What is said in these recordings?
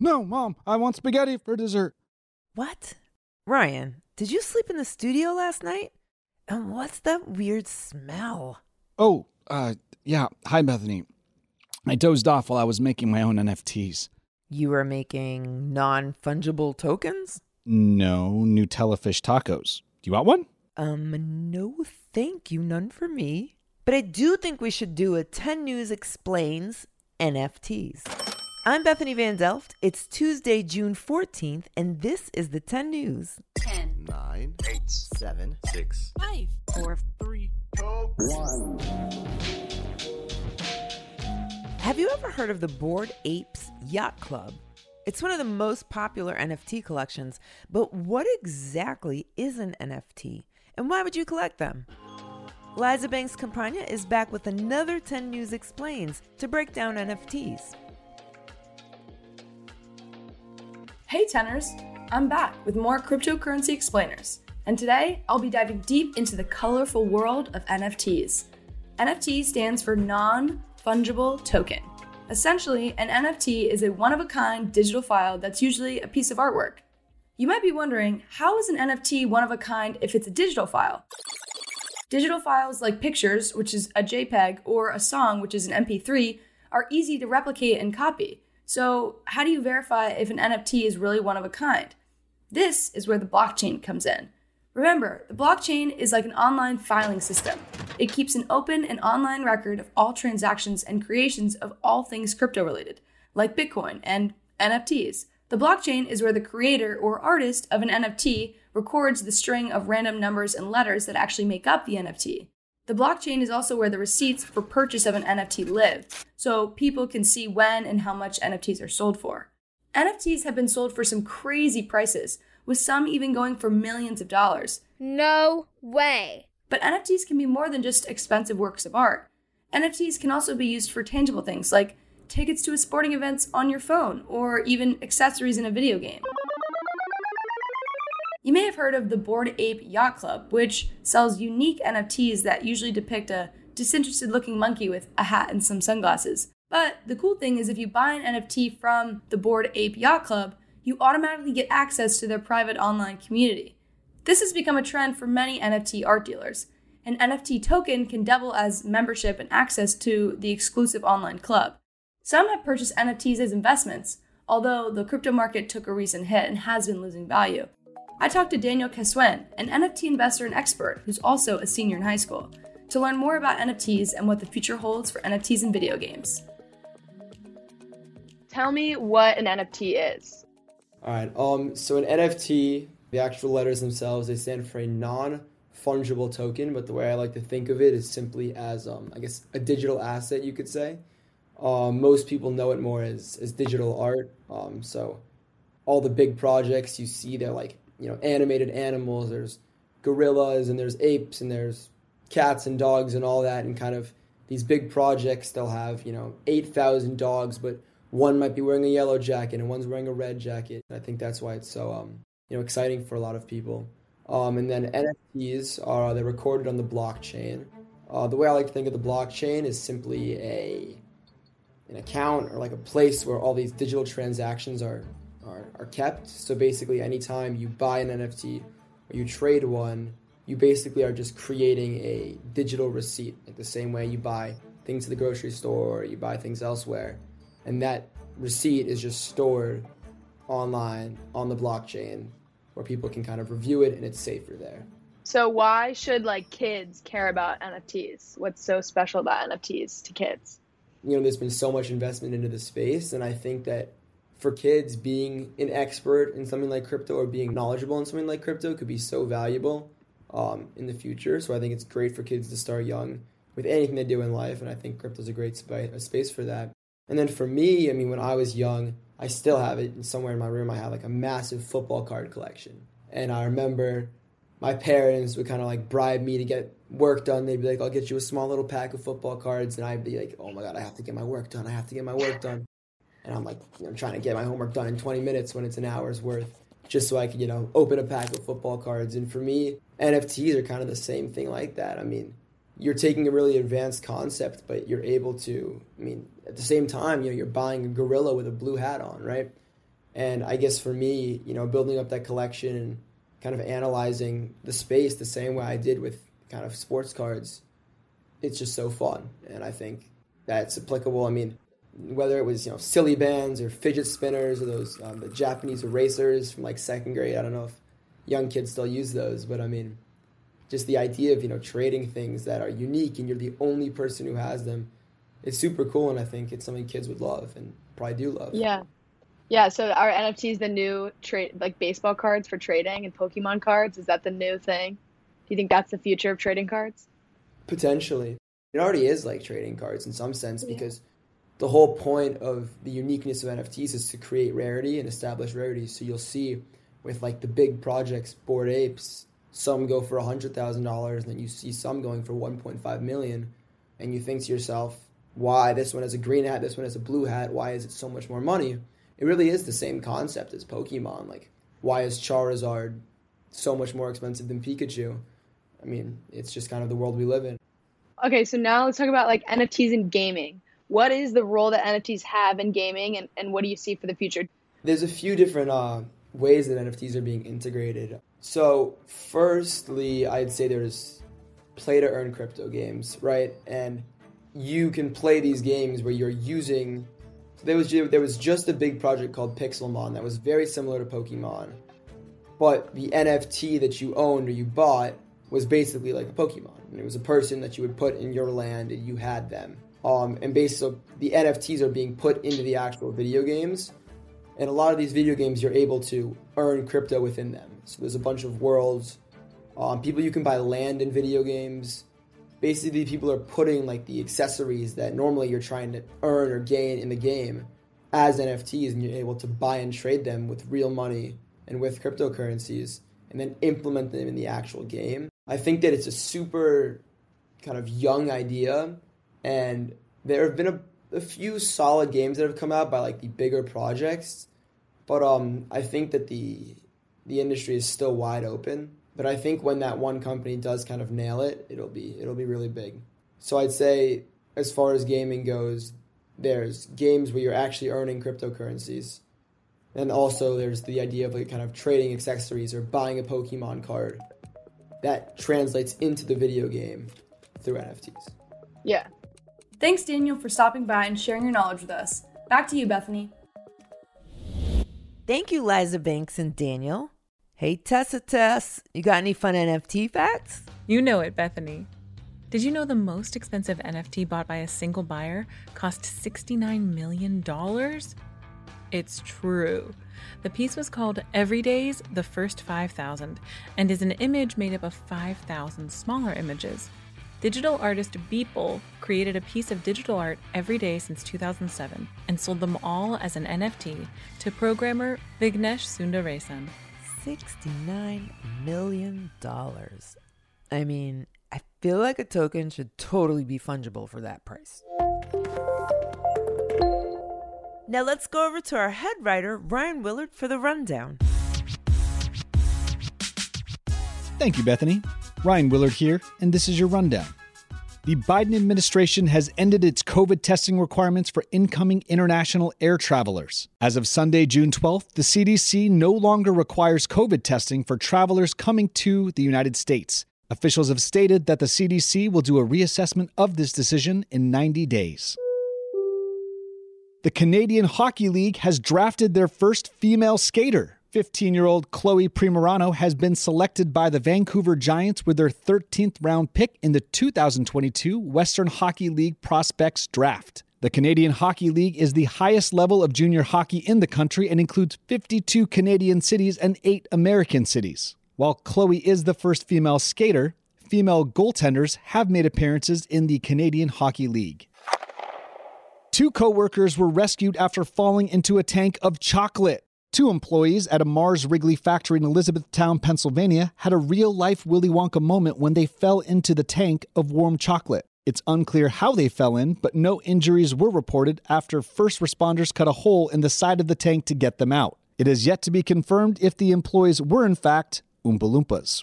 No, Mom, I want spaghetti for dessert. What? Ryan, did you sleep in the studio last night? And what's that weird smell? Oh, uh, yeah. Hi, Bethany. I dozed off while I was making my own NFTs. You were making non fungible tokens? No, Nutella fish tacos. Do you want one? Um, no, thank you. None for me. But I do think we should do a 10 News Explains NFTs. I'm Bethany Van Delft. It's Tuesday, June 14th, and this is the 10 News. 10, 9, 8, 7, 6, 5, 4, 3, 2, 1. Have you ever heard of the Bored Apes Yacht Club? It's one of the most popular NFT collections, but what exactly is an NFT? And why would you collect them? Liza Banks Campagna is back with another 10 News Explains to break down NFTs. Hey tenors, I'm back with more cryptocurrency explainers, and today I'll be diving deep into the colorful world of NFTs. NFT stands for non fungible token. Essentially, an NFT is a one of a kind digital file that's usually a piece of artwork. You might be wondering, how is an NFT one of a kind if it's a digital file? Digital files like pictures, which is a JPEG, or a song, which is an MP3, are easy to replicate and copy. So, how do you verify if an NFT is really one of a kind? This is where the blockchain comes in. Remember, the blockchain is like an online filing system. It keeps an open and online record of all transactions and creations of all things crypto related, like Bitcoin and NFTs. The blockchain is where the creator or artist of an NFT records the string of random numbers and letters that actually make up the NFT. The blockchain is also where the receipts for purchase of an NFT live, so people can see when and how much NFTs are sold for. NFTs have been sold for some crazy prices, with some even going for millions of dollars. No way. But NFTs can be more than just expensive works of art. NFTs can also be used for tangible things like tickets to a sporting event on your phone or even accessories in a video game. You may have heard of the Bored Ape Yacht Club, which sells unique NFTs that usually depict a disinterested looking monkey with a hat and some sunglasses. But the cool thing is, if you buy an NFT from the Bored Ape Yacht Club, you automatically get access to their private online community. This has become a trend for many NFT art dealers. An NFT token can double as membership and access to the exclusive online club. Some have purchased NFTs as investments, although the crypto market took a recent hit and has been losing value. I talked to Daniel Caswen, an NFT investor and expert who's also a senior in high school, to learn more about NFTs and what the future holds for NFTs in video games. Tell me what an NFT is. All right. Um. So an NFT, the actual letters themselves, they stand for a non-fungible token. But the way I like to think of it is simply as, um, I guess, a digital asset. You could say. Um, most people know it more as as digital art. Um. So all the big projects you see, they're like you know animated animals. There's gorillas and there's apes and there's cats and dogs and all that and kind of these big projects. They'll have you know 8000 dogs but one might be wearing a yellow jacket and one's wearing a red jacket. I think that's why it's so um, you know exciting for a lot of people. Um, and then nfts are they're recorded on the blockchain. Uh, the way i like to think of the blockchain is simply a an account or like a place where all these digital transactions are are, are kept so basically anytime you buy an nft or you trade one you basically are just creating a digital receipt, like the same way you buy things at the grocery store or you buy things elsewhere. And that receipt is just stored online on the blockchain where people can kind of review it and it's safer there. So why should like kids care about NFTs? What's so special about NFTs to kids? You know, there's been so much investment into the space and I think that for kids being an expert in something like crypto or being knowledgeable in something like crypto could be so valuable um, in the future. So I think it's great for kids to start young with anything they do in life, and I think crypto's a great sp- a space for that. And then for me, I mean, when I was young, I still have it somewhere in my room. I have like a massive football card collection, and I remember my parents would kind of like bribe me to get work done. They'd be like, "I'll get you a small little pack of football cards," and I'd be like, "Oh my god, I have to get my work done. I have to get my work done." And I'm like, know, trying to get my homework done in 20 minutes when it's an hour's worth just so I could, you know, open a pack of football cards. And for me, NFTs are kind of the same thing like that. I mean, you're taking a really advanced concept, but you're able to. I mean, at the same time, you know, you're buying a gorilla with a blue hat on, right? And I guess for me, you know, building up that collection and kind of analyzing the space the same way I did with kind of sports cards, it's just so fun. And I think that's applicable. I mean, whether it was you know Silly Bandz or fidget spinners or those um, the Japanese erasers from like second grade. I don't know if young kids still use those, but I mean, just the idea of you know trading things that are unique and you're the only person who has them. It's super cool, and I think it's something kids would love and probably do love. Yeah. Yeah, so our NFTs the new trade like baseball cards for trading and Pokemon cards? Is that the new thing? Do you think that's the future of trading cards? Potentially. It already is like trading cards in some sense because the whole point of the uniqueness of NFTs is to create rarity and establish rarity. So you'll see with like the big projects, Bored Apes, some go for $100,000 and then you see some going for 1.5 million and you think to yourself, why this one has a green hat, this one has a blue hat, why is it so much more money? it really is the same concept as Pokemon. Like, why is Charizard so much more expensive than Pikachu? I mean, it's just kind of the world we live in. Okay, so now let's talk about like NFTs and gaming. What is the role that NFTs have in gaming, and, and what do you see for the future? There's a few different uh, ways that NFTs are being integrated. So, firstly, I'd say there's play to earn crypto games, right? And you can play these games where you're using there was there was just a big project called Pixelmon that was very similar to Pokemon, but the NFT that you owned or you bought was basically like a Pokemon, and it was a person that you would put in your land and you had them. Um, and basically, the NFTs are being put into the actual video games, and a lot of these video games you're able to earn crypto within them. So there's a bunch of worlds, um, people you can buy land in video games basically people are putting like the accessories that normally you're trying to earn or gain in the game as NFTs and you're able to buy and trade them with real money and with cryptocurrencies and then implement them in the actual game. I think that it's a super kind of young idea and there have been a, a few solid games that have come out by like the bigger projects but um I think that the the industry is still wide open but I think when that one company does kind of nail it, it'll be it'll be really big. So I'd say as far as gaming goes, there's games where you're actually earning cryptocurrencies. And also there's the idea of like kind of trading accessories or buying a Pokemon card. That translates into the video game through NFTs. Yeah. Thanks, Daniel, for stopping by and sharing your knowledge with us. Back to you, Bethany. Thank you, Liza Banks and Daniel. Hey, Tessa Tess, you got any fun NFT facts? You know it, Bethany. Did you know the most expensive NFT bought by a single buyer cost $69 million? It's true. The piece was called Everydays The First 5000 and is an image made up of 5,000 smaller images. Digital artist Beeple created a piece of digital art every day since 2007 and sold them all as an NFT to programmer Vignesh Sundaresan. $69 million. I mean, I feel like a token should totally be fungible for that price. Now let's go over to our head writer, Ryan Willard, for the rundown. Thank you, Bethany. Ryan Willard here, and this is your rundown. The Biden administration has ended its COVID testing requirements for incoming international air travelers. As of Sunday, June 12th, the CDC no longer requires COVID testing for travelers coming to the United States. Officials have stated that the CDC will do a reassessment of this decision in 90 days. The Canadian Hockey League has drafted their first female skater. 15 year old Chloe Primerano has been selected by the Vancouver Giants with their 13th round pick in the 2022 Western Hockey League Prospects Draft. The Canadian Hockey League is the highest level of junior hockey in the country and includes 52 Canadian cities and 8 American cities. While Chloe is the first female skater, female goaltenders have made appearances in the Canadian Hockey League. Two coworkers were rescued after falling into a tank of chocolate. Two employees at a Mars Wrigley factory in Elizabethtown, Pennsylvania, had a real life Willy Wonka moment when they fell into the tank of warm chocolate. It's unclear how they fell in, but no injuries were reported after first responders cut a hole in the side of the tank to get them out. It is yet to be confirmed if the employees were, in fact, Oompa Loompas.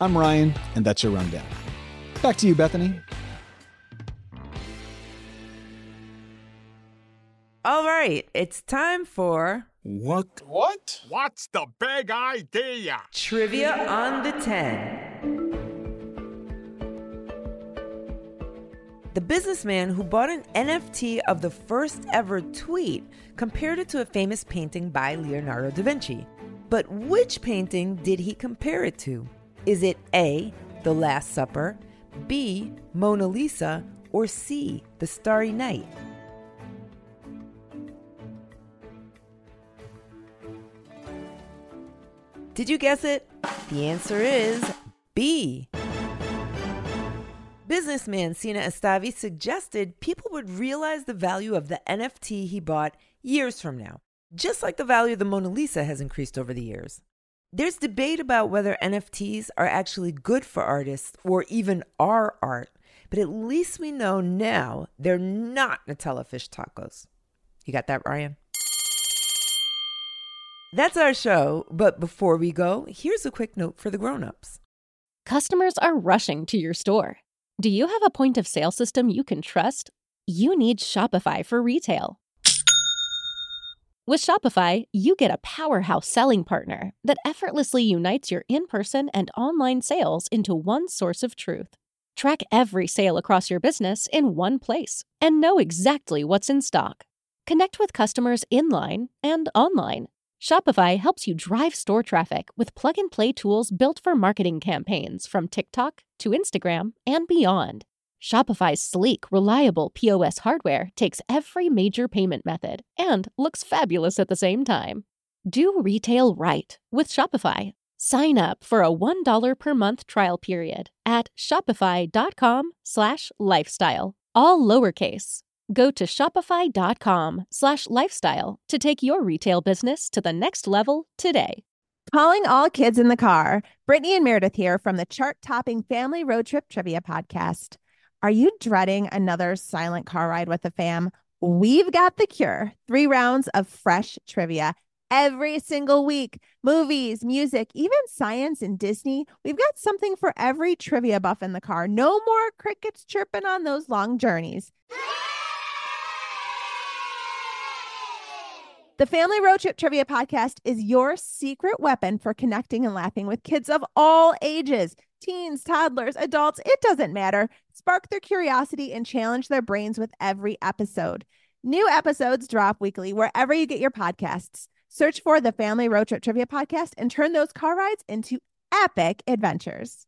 I'm Ryan, and that's your rundown. Back to you, Bethany. All right, it's time for What? What? What's the big idea? Trivia on the 10. The businessman who bought an NFT of the first ever tweet compared it to a famous painting by Leonardo da Vinci. But which painting did he compare it to? Is it A, The Last Supper, B, Mona Lisa, or C, The Starry Night? Did you guess it? The answer is B. Businessman Sina Estavi suggested people would realize the value of the NFT he bought years from now, just like the value of the Mona Lisa has increased over the years. There's debate about whether NFTs are actually good for artists or even are art, but at least we know now they're not Nutella fish tacos. You got that, Ryan? That's our show, but before we go, here's a quick note for the grown-ups. Customers are rushing to your store. Do you have a point of sale system you can trust? You need Shopify for retail. With Shopify, you get a powerhouse selling partner that effortlessly unites your in person and online sales into one source of truth. Track every sale across your business in one place and know exactly what's in stock. Connect with customers in line and online. Shopify helps you drive store traffic with plug and play tools built for marketing campaigns from TikTok to Instagram and beyond. Shopify's sleek, reliable POS hardware takes every major payment method and looks fabulous at the same time. Do retail right with Shopify. Sign up for a $1 per month trial period at shopify.com slash lifestyle, all lowercase. Go to shopify.com slash lifestyle to take your retail business to the next level today. Calling all kids in the car. Brittany and Meredith here from the chart topping Family Road Trip Trivia Podcast. Are you dreading another silent car ride with the fam? We've got the cure. Three rounds of fresh trivia every single week. Movies, music, even science and Disney. We've got something for every trivia buff in the car. No more crickets chirping on those long journeys. The Family Road Trip Trivia Podcast is your secret weapon for connecting and laughing with kids of all ages teens, toddlers, adults, it doesn't matter. Spark their curiosity and challenge their brains with every episode. New episodes drop weekly wherever you get your podcasts. Search for the Family Road Trip Trivia Podcast and turn those car rides into epic adventures.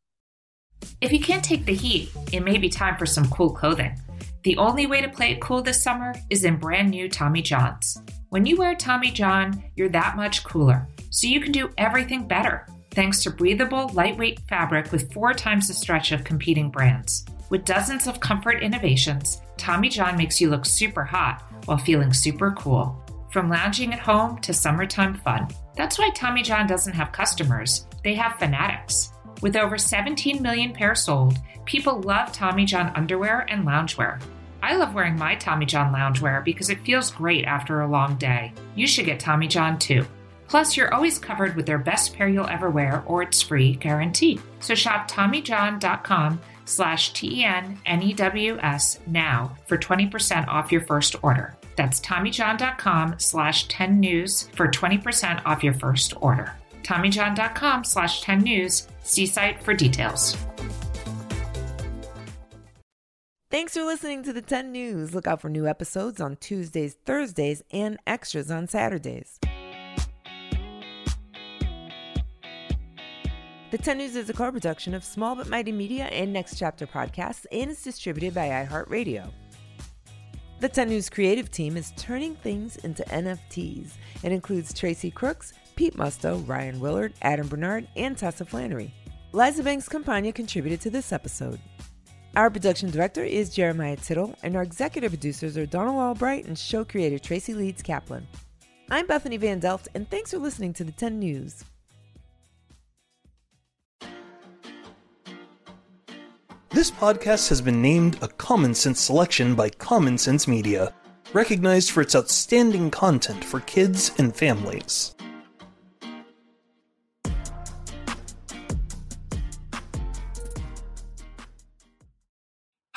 If you can't take the heat, it may be time for some cool clothing. The only way to play it cool this summer is in brand new Tommy Johns. When you wear Tommy John, you're that much cooler, so you can do everything better thanks to breathable, lightweight fabric with four times the stretch of competing brands. With dozens of comfort innovations, Tommy John makes you look super hot while feeling super cool. From lounging at home to summertime fun. That's why Tommy John doesn't have customers, they have fanatics. With over 17 million pairs sold, people love Tommy John underwear and loungewear. I love wearing my Tommy John loungewear because it feels great after a long day. You should get Tommy John too. Plus, you're always covered with their best pair you'll ever wear or it's free guarantee. So shop TommyJohn.com slash T-E-N-N-E-W-S now for 20% off your first order. That's TommyJohn.com slash 10 news for 20% off your first order. TommyJohn.com slash 10 news. See site for details. Thanks for listening to the 10 News. Look out for new episodes on Tuesdays, Thursdays, and extras on Saturdays. The 10 News is a co production of Small But Mighty Media and Next Chapter Podcasts and is distributed by iHeartRadio. The 10 News creative team is turning things into NFTs. It includes Tracy Crooks, Pete Musto, Ryan Willard, Adam Bernard, and Tessa Flannery. Liza Banks Campagna contributed to this episode. Our production director is Jeremiah Tittle, and our executive producers are Donald Albright and show creator Tracy Leeds Kaplan. I'm Bethany Van Delft, and thanks for listening to the 10 News. This podcast has been named a Common Sense selection by Common Sense Media, recognized for its outstanding content for kids and families.